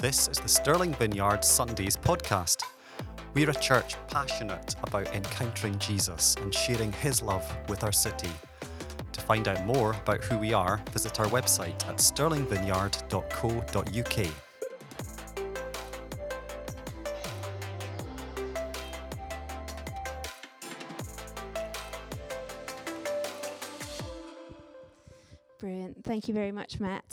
This is the Stirling Vineyard Sundays podcast. We're a church passionate about encountering Jesus and sharing his love with our city. To find out more about who we are, visit our website at stirlingvineyard.co.uk. Brilliant. Thank you very much, Matt.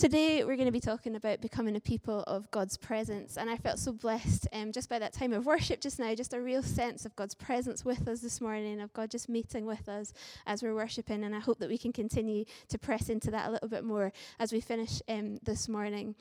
Today, we're going to be talking about becoming a people of God's presence. And I felt so blessed um, just by that time of worship just now, just a real sense of God's presence with us this morning, of God just meeting with us as we're worshiping. And I hope that we can continue to press into that a little bit more as we finish um, this morning.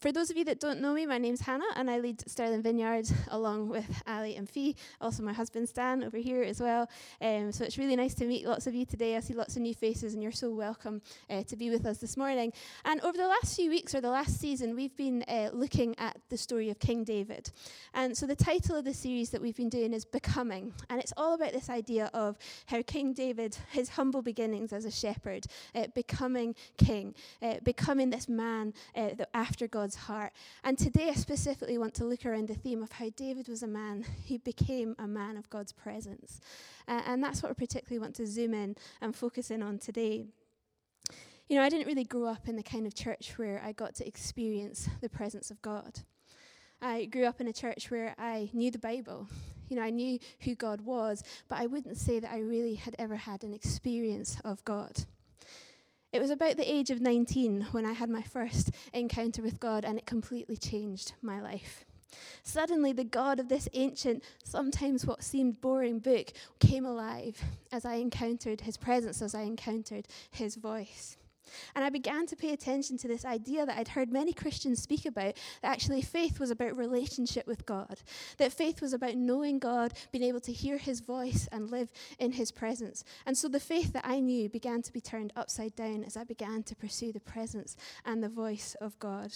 For those of you that don't know me, my name's Hannah, and I lead Stirling Vineyard along with Ali and Fee, also my husband Stan over here as well. Um, so it's really nice to meet lots of you today. I see lots of new faces, and you're so welcome uh, to be with us this morning. And over the last few weeks or the last season, we've been uh, looking at the story of King David. And so the title of the series that we've been doing is Becoming, and it's all about this idea of how King David, his humble beginnings as a shepherd, uh, becoming king, uh, becoming this man uh, after God God's heart. And today I specifically want to look around the theme of how David was a man who became a man of God's presence. Uh, and that's what I particularly want to zoom in and focus in on today. You know, I didn't really grow up in the kind of church where I got to experience the presence of God. I grew up in a church where I knew the Bible. You know, I knew who God was, but I wouldn't say that I really had ever had an experience of God. It was about the age of 19 when I had my first encounter with God, and it completely changed my life. Suddenly, the God of this ancient, sometimes what seemed boring book came alive as I encountered his presence, as I encountered his voice. And I began to pay attention to this idea that I'd heard many Christians speak about that actually faith was about relationship with God, that faith was about knowing God, being able to hear his voice and live in his presence. And so the faith that I knew began to be turned upside down as I began to pursue the presence and the voice of God.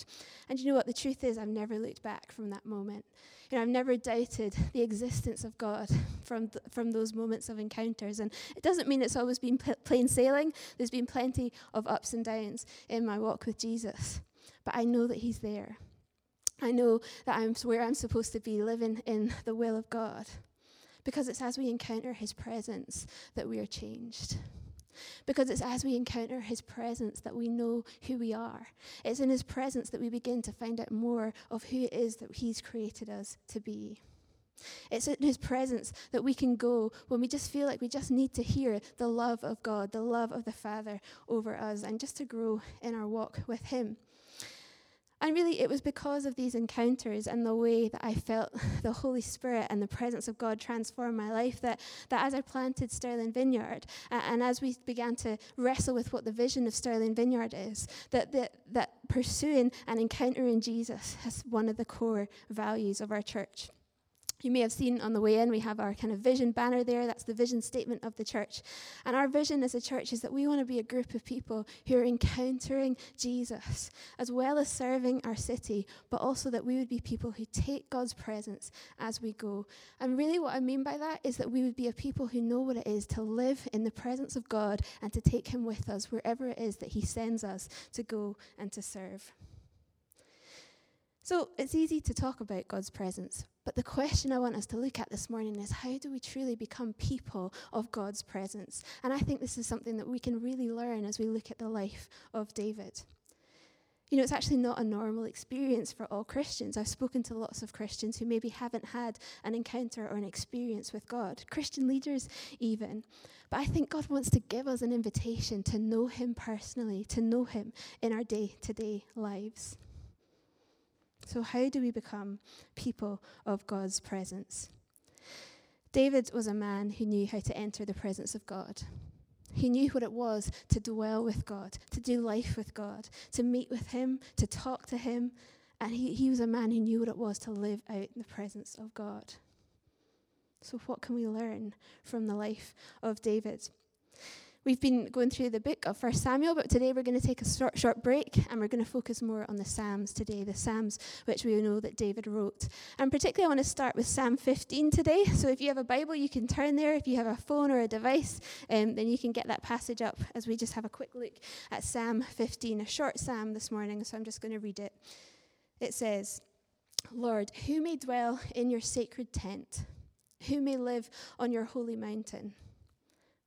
And you know what? The truth is, I've never looked back from that moment. You know, I've never doubted the existence of God from, th- from those moments of encounters. And it doesn't mean it's always been p- plain sailing. There's been plenty of ups and downs in my walk with Jesus. But I know that He's there. I know that I'm where I'm supposed to be, living in the will of God. Because it's as we encounter His presence that we are changed. Because it's as we encounter His presence that we know who we are. It's in His presence that we begin to find out more of who it is that He's created us to be. It's in His presence that we can go when we just feel like we just need to hear the love of God, the love of the Father over us, and just to grow in our walk with Him. And really, it was because of these encounters and the way that I felt the Holy Spirit and the presence of God transform my life that, that as I planted Stirling Vineyard uh, and as we began to wrestle with what the vision of Stirling Vineyard is, that, that, that pursuing and encountering Jesus is one of the core values of our church. You may have seen on the way in, we have our kind of vision banner there. That's the vision statement of the church. And our vision as a church is that we want to be a group of people who are encountering Jesus, as well as serving our city, but also that we would be people who take God's presence as we go. And really, what I mean by that is that we would be a people who know what it is to live in the presence of God and to take Him with us wherever it is that He sends us to go and to serve. So it's easy to talk about God's presence, but the question I want us to look at this morning is how do we truly become people of God's presence? And I think this is something that we can really learn as we look at the life of David. You know, it's actually not a normal experience for all Christians. I've spoken to lots of Christians who maybe haven't had an encounter or an experience with God, Christian leaders even. But I think God wants to give us an invitation to know Him personally, to know Him in our day to day lives. So, how do we become people of God's presence? David was a man who knew how to enter the presence of God. He knew what it was to dwell with God, to do life with God, to meet with Him, to talk to Him. And he, he was a man who knew what it was to live out in the presence of God. So, what can we learn from the life of David? We've been going through the book of First Samuel, but today we're going to take a short, short break and we're going to focus more on the Psalms today, the Psalms which we know that David wrote. And particularly, I want to start with Psalm 15 today. So if you have a Bible, you can turn there. If you have a phone or a device, um, then you can get that passage up as we just have a quick look at Psalm 15, a short psalm this morning. So I'm just going to read it. It says, Lord, who may dwell in your sacred tent? Who may live on your holy mountain?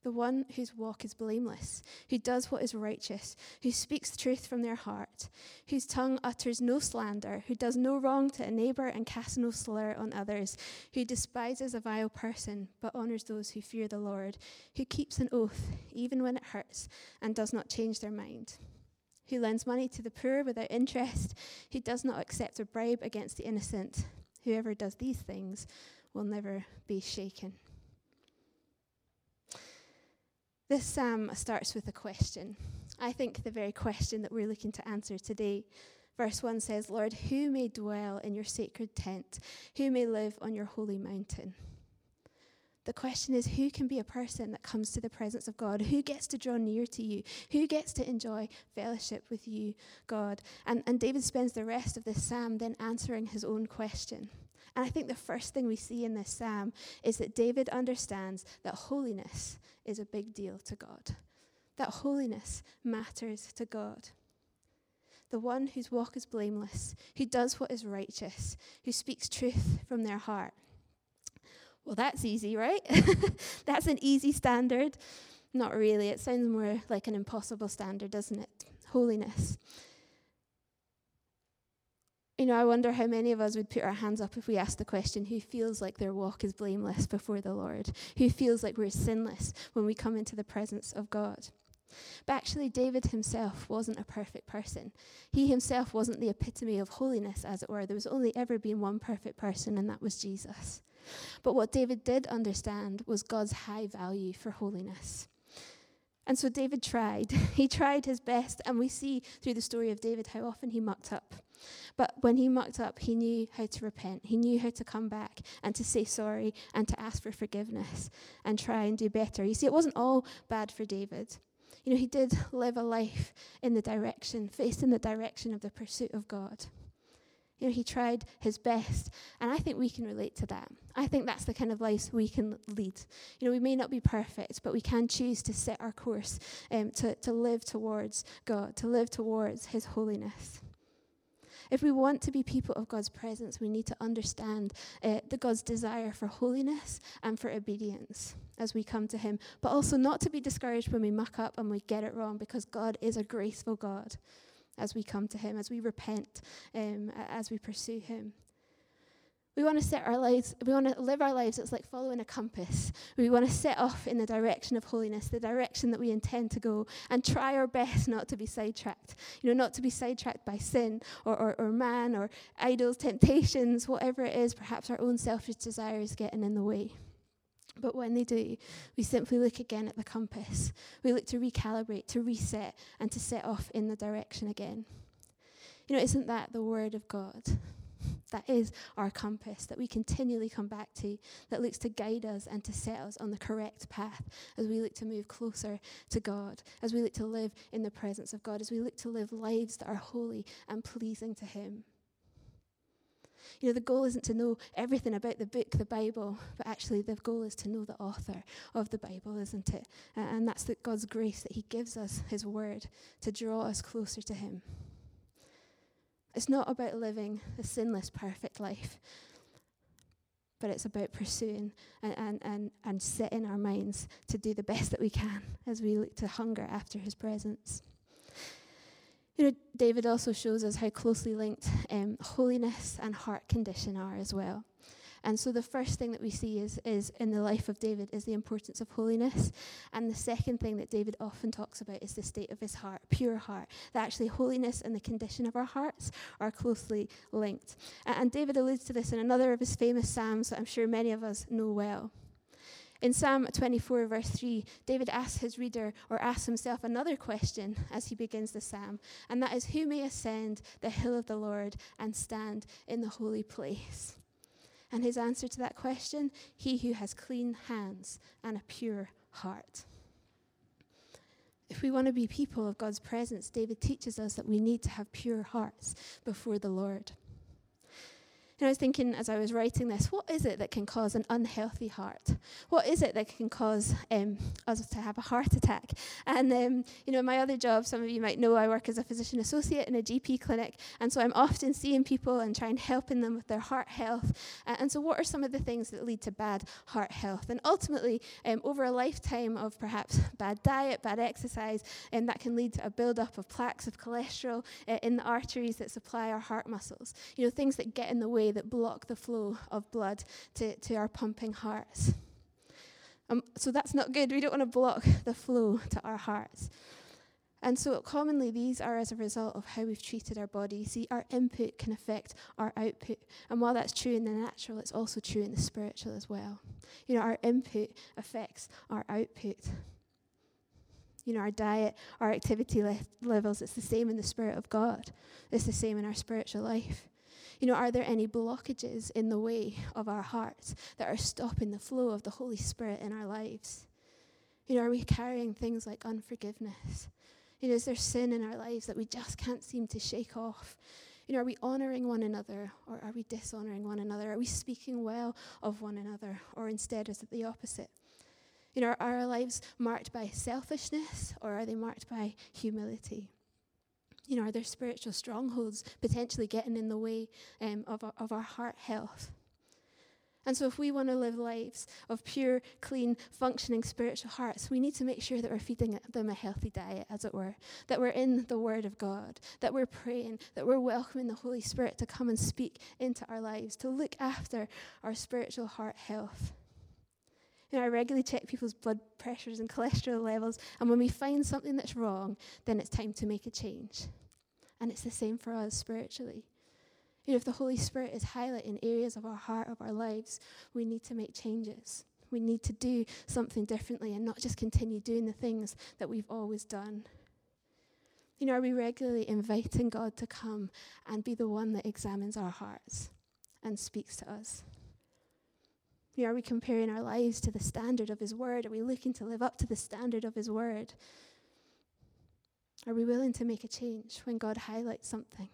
The one whose walk is blameless, who does what is righteous, who speaks truth from their heart, whose tongue utters no slander, who does no wrong to a neighbor and casts no slur on others, who despises a vile person but honors those who fear the Lord, who keeps an oath even when it hurts and does not change their mind who lends money to the poor without interest, who does not accept a bribe against the innocent. Whoever does these things will never be shaken. This psalm starts with a question. I think the very question that we're looking to answer today. Verse 1 says, Lord, who may dwell in your sacred tent? Who may live on your holy mountain? The question is who can be a person that comes to the presence of God? Who gets to draw near to you? Who gets to enjoy fellowship with you, God? And, and David spends the rest of this psalm then answering his own question. And I think the first thing we see in this psalm is that David understands that holiness is a big deal to God, that holiness matters to God the one whose walk is blameless, who does what is righteous, who speaks truth from their heart. Well, that's easy, right? that's an easy standard. Not really. It sounds more like an impossible standard, doesn't it? Holiness. You know, I wonder how many of us would put our hands up if we asked the question who feels like their walk is blameless before the Lord? Who feels like we're sinless when we come into the presence of God? But actually, David himself wasn't a perfect person. He himself wasn't the epitome of holiness, as it were. There was only ever been one perfect person, and that was Jesus. But what David did understand was God's high value for holiness. And so David tried. He tried his best, and we see through the story of David how often he mucked up. But when he mucked up, he knew how to repent. He knew how to come back and to say sorry and to ask for forgiveness and try and do better. You see, it wasn't all bad for David. You know, he did live a life in the direction, facing the direction of the pursuit of God. You know, he tried his best. And I think we can relate to that. I think that's the kind of life we can lead. You know, we may not be perfect, but we can choose to set our course um, to, to live towards God, to live towards his holiness. If we want to be people of God's presence, we need to understand uh, the God's desire for holiness and for obedience as we come to Him, but also not to be discouraged when we muck up and we get it wrong, because God is a graceful God as we come to Him, as we repent, um, as we pursue Him. We want to set our lives, we want to live our lives, it's like following a compass. We want to set off in the direction of holiness, the direction that we intend to go, and try our best not to be sidetracked. You know, not to be sidetracked by sin or, or, or man or idols, temptations, whatever it is, perhaps our own selfish desires getting in the way. But when they do, we simply look again at the compass. We look to recalibrate, to reset, and to set off in the direction again. You know, isn't that the Word of God? That is our compass that we continually come back to, that looks to guide us and to set us on the correct path as we look to move closer to God, as we look to live in the presence of God, as we look to live lives that are holy and pleasing to Him. You know, the goal isn't to know everything about the book, the Bible, but actually the goal is to know the author of the Bible, isn't it? And that's the God's grace that He gives us His word to draw us closer to Him. It's not about living a sinless, perfect life, but it's about pursuing and, and, and, and setting our minds to do the best that we can as we look to hunger after His presence. You know, David also shows us how closely linked um, holiness and heart condition are as well. And so the first thing that we see is, is in the life of David is the importance of holiness. And the second thing that David often talks about is the state of his heart, pure heart. That actually holiness and the condition of our hearts are closely linked. And David alludes to this in another of his famous psalms that I'm sure many of us know well. In Psalm 24, verse 3, David asks his reader or asks himself another question as he begins the psalm, and that is Who may ascend the hill of the Lord and stand in the holy place? And his answer to that question He who has clean hands and a pure heart. If we want to be people of God's presence, David teaches us that we need to have pure hearts before the Lord. And I was thinking as I was writing this, what is it that can cause an unhealthy heart? What is it that can cause um, us to have a heart attack? And, um, you know, my other job, some of you might know I work as a physician associate in a GP clinic. And so I'm often seeing people and trying helping them with their heart health. Uh, and so, what are some of the things that lead to bad heart health? And ultimately, um, over a lifetime of perhaps bad diet, bad exercise, um, that can lead to a buildup of plaques of cholesterol uh, in the arteries that supply our heart muscles. You know, things that get in the way that block the flow of blood to, to our pumping hearts. Um, so that's not good. We don't want to block the flow to our hearts. And so, commonly, these are as a result of how we've treated our body. See, our input can affect our output. And while that's true in the natural, it's also true in the spiritual as well. You know, our input affects our output. You know, our diet, our activity le- levels, it's the same in the Spirit of God, it's the same in our spiritual life. You know, are there any blockages in the way of our hearts that are stopping the flow of the Holy Spirit in our lives? You know, are we carrying things like unforgiveness? You know, is there sin in our lives that we just can't seem to shake off? You know, are we honoring one another or are we dishonoring one another? Are we speaking well of one another or instead is it the opposite? You know, are our lives marked by selfishness or are they marked by humility? You know, are there spiritual strongholds potentially getting in the way um, of, our, of our heart health? And so, if we want to live lives of pure, clean, functioning spiritual hearts, we need to make sure that we're feeding them a healthy diet, as it were, that we're in the Word of God, that we're praying, that we're welcoming the Holy Spirit to come and speak into our lives, to look after our spiritual heart health. You know, I regularly check people's blood pressures and cholesterol levels, and when we find something that's wrong, then it's time to make a change. And it's the same for us spiritually. You know, if the Holy Spirit is highlighting areas of our heart, of our lives, we need to make changes. We need to do something differently and not just continue doing the things that we've always done. You know, are we regularly inviting God to come and be the one that examines our hearts and speaks to us? You know, are we comparing our lives to the standard of His Word? Are we looking to live up to the standard of His Word? Are we willing to make a change when God highlights something?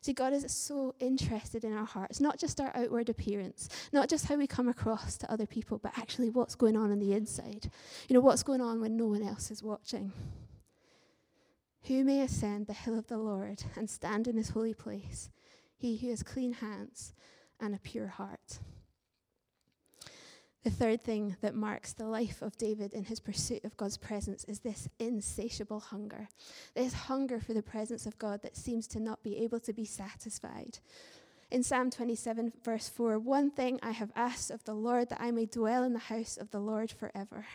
See, God is so interested in our hearts, not just our outward appearance, not just how we come across to other people, but actually what's going on on the inside. You know, what's going on when no one else is watching. Who may ascend the hill of the Lord and stand in his holy place? He who has clean hands and a pure heart. The third thing that marks the life of David in his pursuit of God's presence is this insatiable hunger. This hunger for the presence of God that seems to not be able to be satisfied. In Psalm 27, verse 4, one thing I have asked of the Lord that I may dwell in the house of the Lord forever.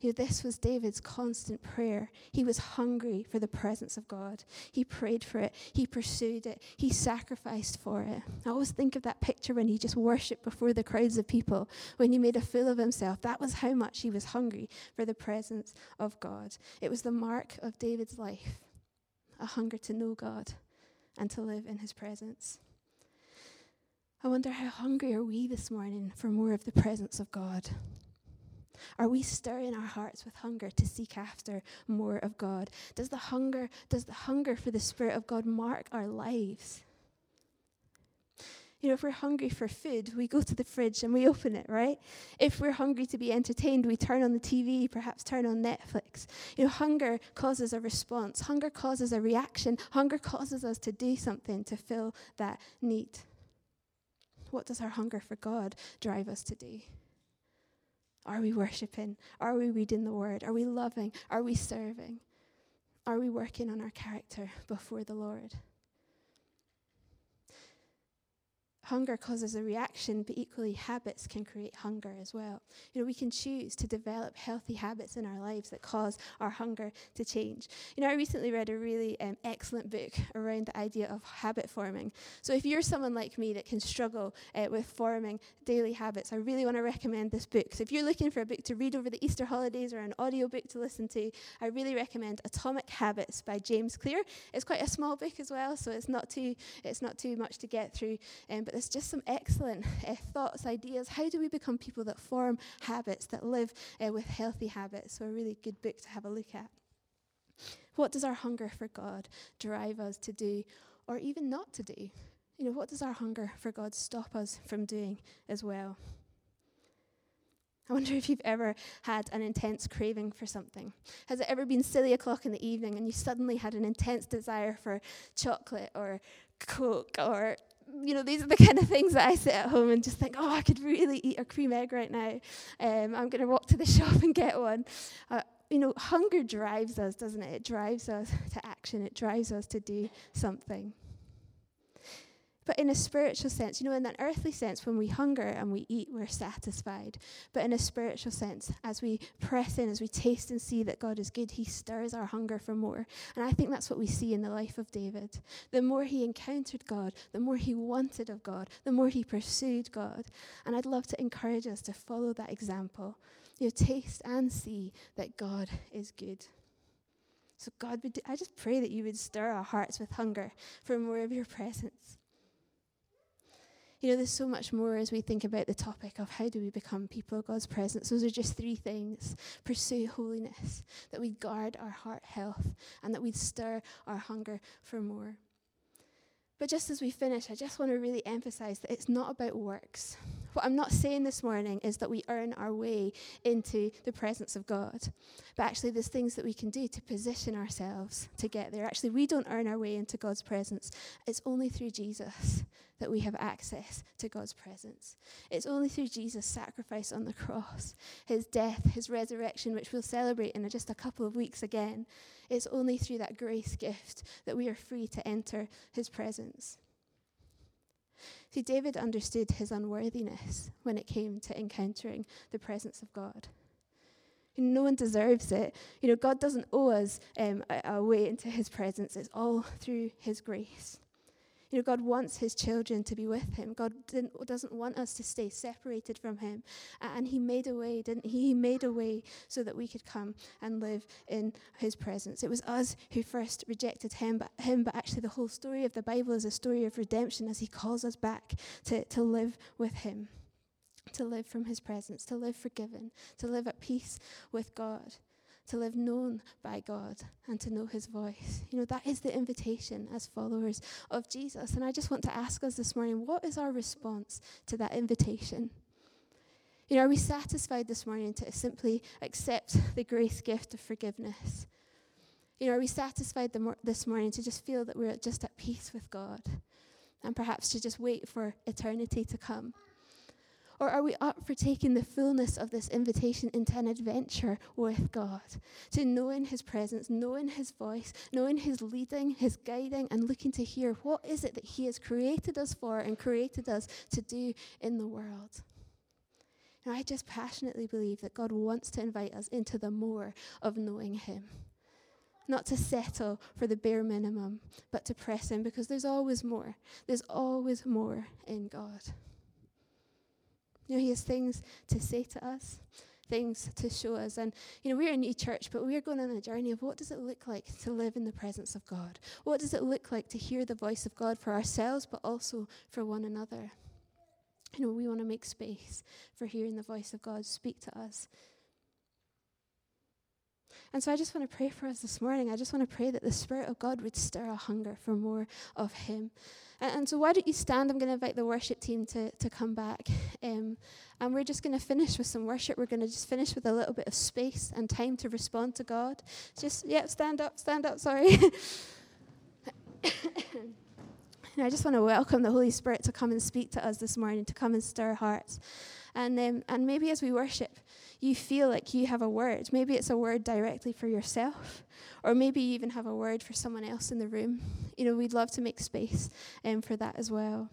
You know, this was David's constant prayer. He was hungry for the presence of God. He prayed for it. He pursued it. He sacrificed for it. I always think of that picture when he just worshipped before the crowds of people, when he made a fool of himself. That was how much he was hungry for the presence of God. It was the mark of David's life a hunger to know God and to live in his presence. I wonder how hungry are we this morning for more of the presence of God? Are we stirring our hearts with hunger to seek after more of God? Does the hunger, does the hunger for the Spirit of God mark our lives? You know, if we're hungry for food, we go to the fridge and we open it, right? If we're hungry to be entertained, we turn on the TV, perhaps turn on Netflix. You know, hunger causes a response, hunger causes a reaction, hunger causes us to do something to fill that need. What does our hunger for God drive us to do? Are we worshiping? Are we reading the word? Are we loving? Are we serving? Are we working on our character before the Lord? Hunger causes a reaction, but equally habits can create hunger as well. You know, we can choose to develop healthy habits in our lives that cause our hunger to change. You know, I recently read a really um, excellent book around the idea of habit forming. So if you're someone like me that can struggle uh, with forming daily habits, I really want to recommend this book. So if you're looking for a book to read over the Easter holidays or an audio book to listen to, I really recommend Atomic Habits by James Clear. It's quite a small book as well, so it's not too it's not too much to get through, um, but just some excellent uh, thoughts, ideas. How do we become people that form habits, that live uh, with healthy habits? So, a really good book to have a look at. What does our hunger for God drive us to do or even not to do? You know, what does our hunger for God stop us from doing as well? I wonder if you've ever had an intense craving for something. Has it ever been silly o'clock in the evening and you suddenly had an intense desire for chocolate or Coke or you know, these are the kind of things that I sit at home and just think, oh, I could really eat a cream egg right now. Um, I'm going to walk to the shop and get one. Uh, you know, hunger drives us, doesn't it? It drives us to action, it drives us to do something. But in a spiritual sense, you know, in that earthly sense, when we hunger and we eat, we're satisfied. But in a spiritual sense, as we press in, as we taste and see that God is good, He stirs our hunger for more. And I think that's what we see in the life of David. The more he encountered God, the more he wanted of God, the more he pursued God. And I'd love to encourage us to follow that example. You know, taste and see that God is good. So, God, would, I just pray that you would stir our hearts with hunger for more of your presence. You know, there's so much more as we think about the topic of how do we become people of God's presence. Those are just three things pursue holiness, that we guard our heart health, and that we stir our hunger for more. But just as we finish, I just want to really emphasize that it's not about works. What I'm not saying this morning is that we earn our way into the presence of God, but actually, there's things that we can do to position ourselves to get there. Actually, we don't earn our way into God's presence, it's only through Jesus that we have access to God's presence. It's only through Jesus' sacrifice on the cross, his death, his resurrection, which we'll celebrate in just a couple of weeks again. It's only through that grace gift that we are free to enter his presence. See, David understood his unworthiness when it came to encountering the presence of God. No one deserves it. You know, God doesn't owe us um, a, a way into his presence, it's all through his grace. You know, God wants his children to be with him. God doesn't want us to stay separated from him. And he made a way, didn't he? He made a way so that we could come and live in his presence. It was us who first rejected him, but him, but actually the whole story of the Bible is a story of redemption as he calls us back to, to live with him. To live from his presence, to live forgiven, to live at peace with God to live known by God and to know his voice. You know, that is the invitation as followers of Jesus. And I just want to ask us this morning what is our response to that invitation? You know, are we satisfied this morning to simply accept the grace gift of forgiveness? You know, are we satisfied mor- this morning to just feel that we're just at peace with God and perhaps to just wait for eternity to come? Or are we up for taking the fullness of this invitation into an adventure with God? To knowing His presence, knowing His voice, knowing His leading, His guiding, and looking to hear what is it that He has created us for and created us to do in the world. And I just passionately believe that God wants to invite us into the more of knowing Him not to settle for the bare minimum, but to press in because there's always more. There's always more in God. You know, He has things to say to us, things to show us. And, you know, we're a new church, but we're going on a journey of what does it look like to live in the presence of God? What does it look like to hear the voice of God for ourselves, but also for one another? You know, we want to make space for hearing the voice of God speak to us. And so I just want to pray for us this morning. I just want to pray that the Spirit of God would stir a hunger for more of Him. And, and so, why don't you stand? I'm going to invite the worship team to, to come back. Um, and we're just going to finish with some worship. We're going to just finish with a little bit of space and time to respond to God. Just, yeah, stand up, stand up, sorry. I just want to welcome the Holy Spirit to come and speak to us this morning, to come and stir hearts. And, um, and maybe as we worship, you feel like you have a word. Maybe it's a word directly for yourself, or maybe you even have a word for someone else in the room. You know, we'd love to make space um, for that as well.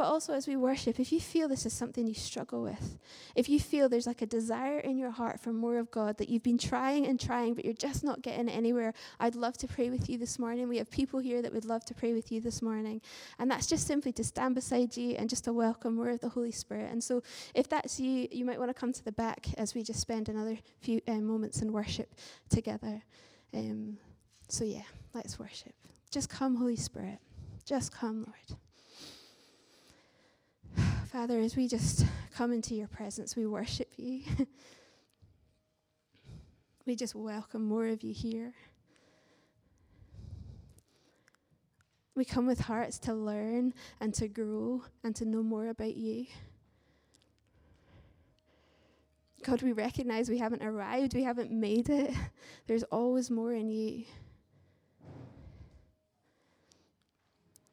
But also, as we worship, if you feel this is something you struggle with, if you feel there's like a desire in your heart for more of God, that you've been trying and trying, but you're just not getting anywhere, I'd love to pray with you this morning. We have people here that would love to pray with you this morning. And that's just simply to stand beside you and just to welcome more of the Holy Spirit. And so, if that's you, you might want to come to the back as we just spend another few um, moments in worship together. Um, so, yeah, let's worship. Just come, Holy Spirit. Just come, Lord. Father, as we just come into your presence, we worship you. we just welcome more of you here. We come with hearts to learn and to grow and to know more about you. God, we recognize we haven't arrived, we haven't made it. There's always more in you.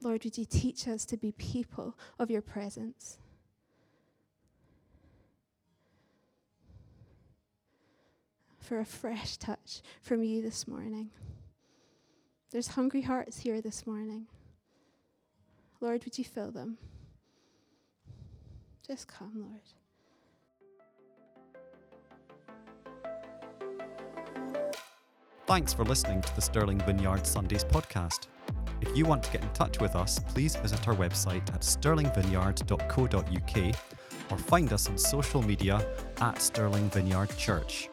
Lord, would you teach us to be people of your presence? For a fresh touch from you this morning. There's hungry hearts here this morning. Lord, would you fill them? Just come, Lord. Thanks for listening to the Stirling Vineyard Sundays podcast. If you want to get in touch with us, please visit our website at stirlingvineyard.co.uk or find us on social media at Stirling Vineyard Church.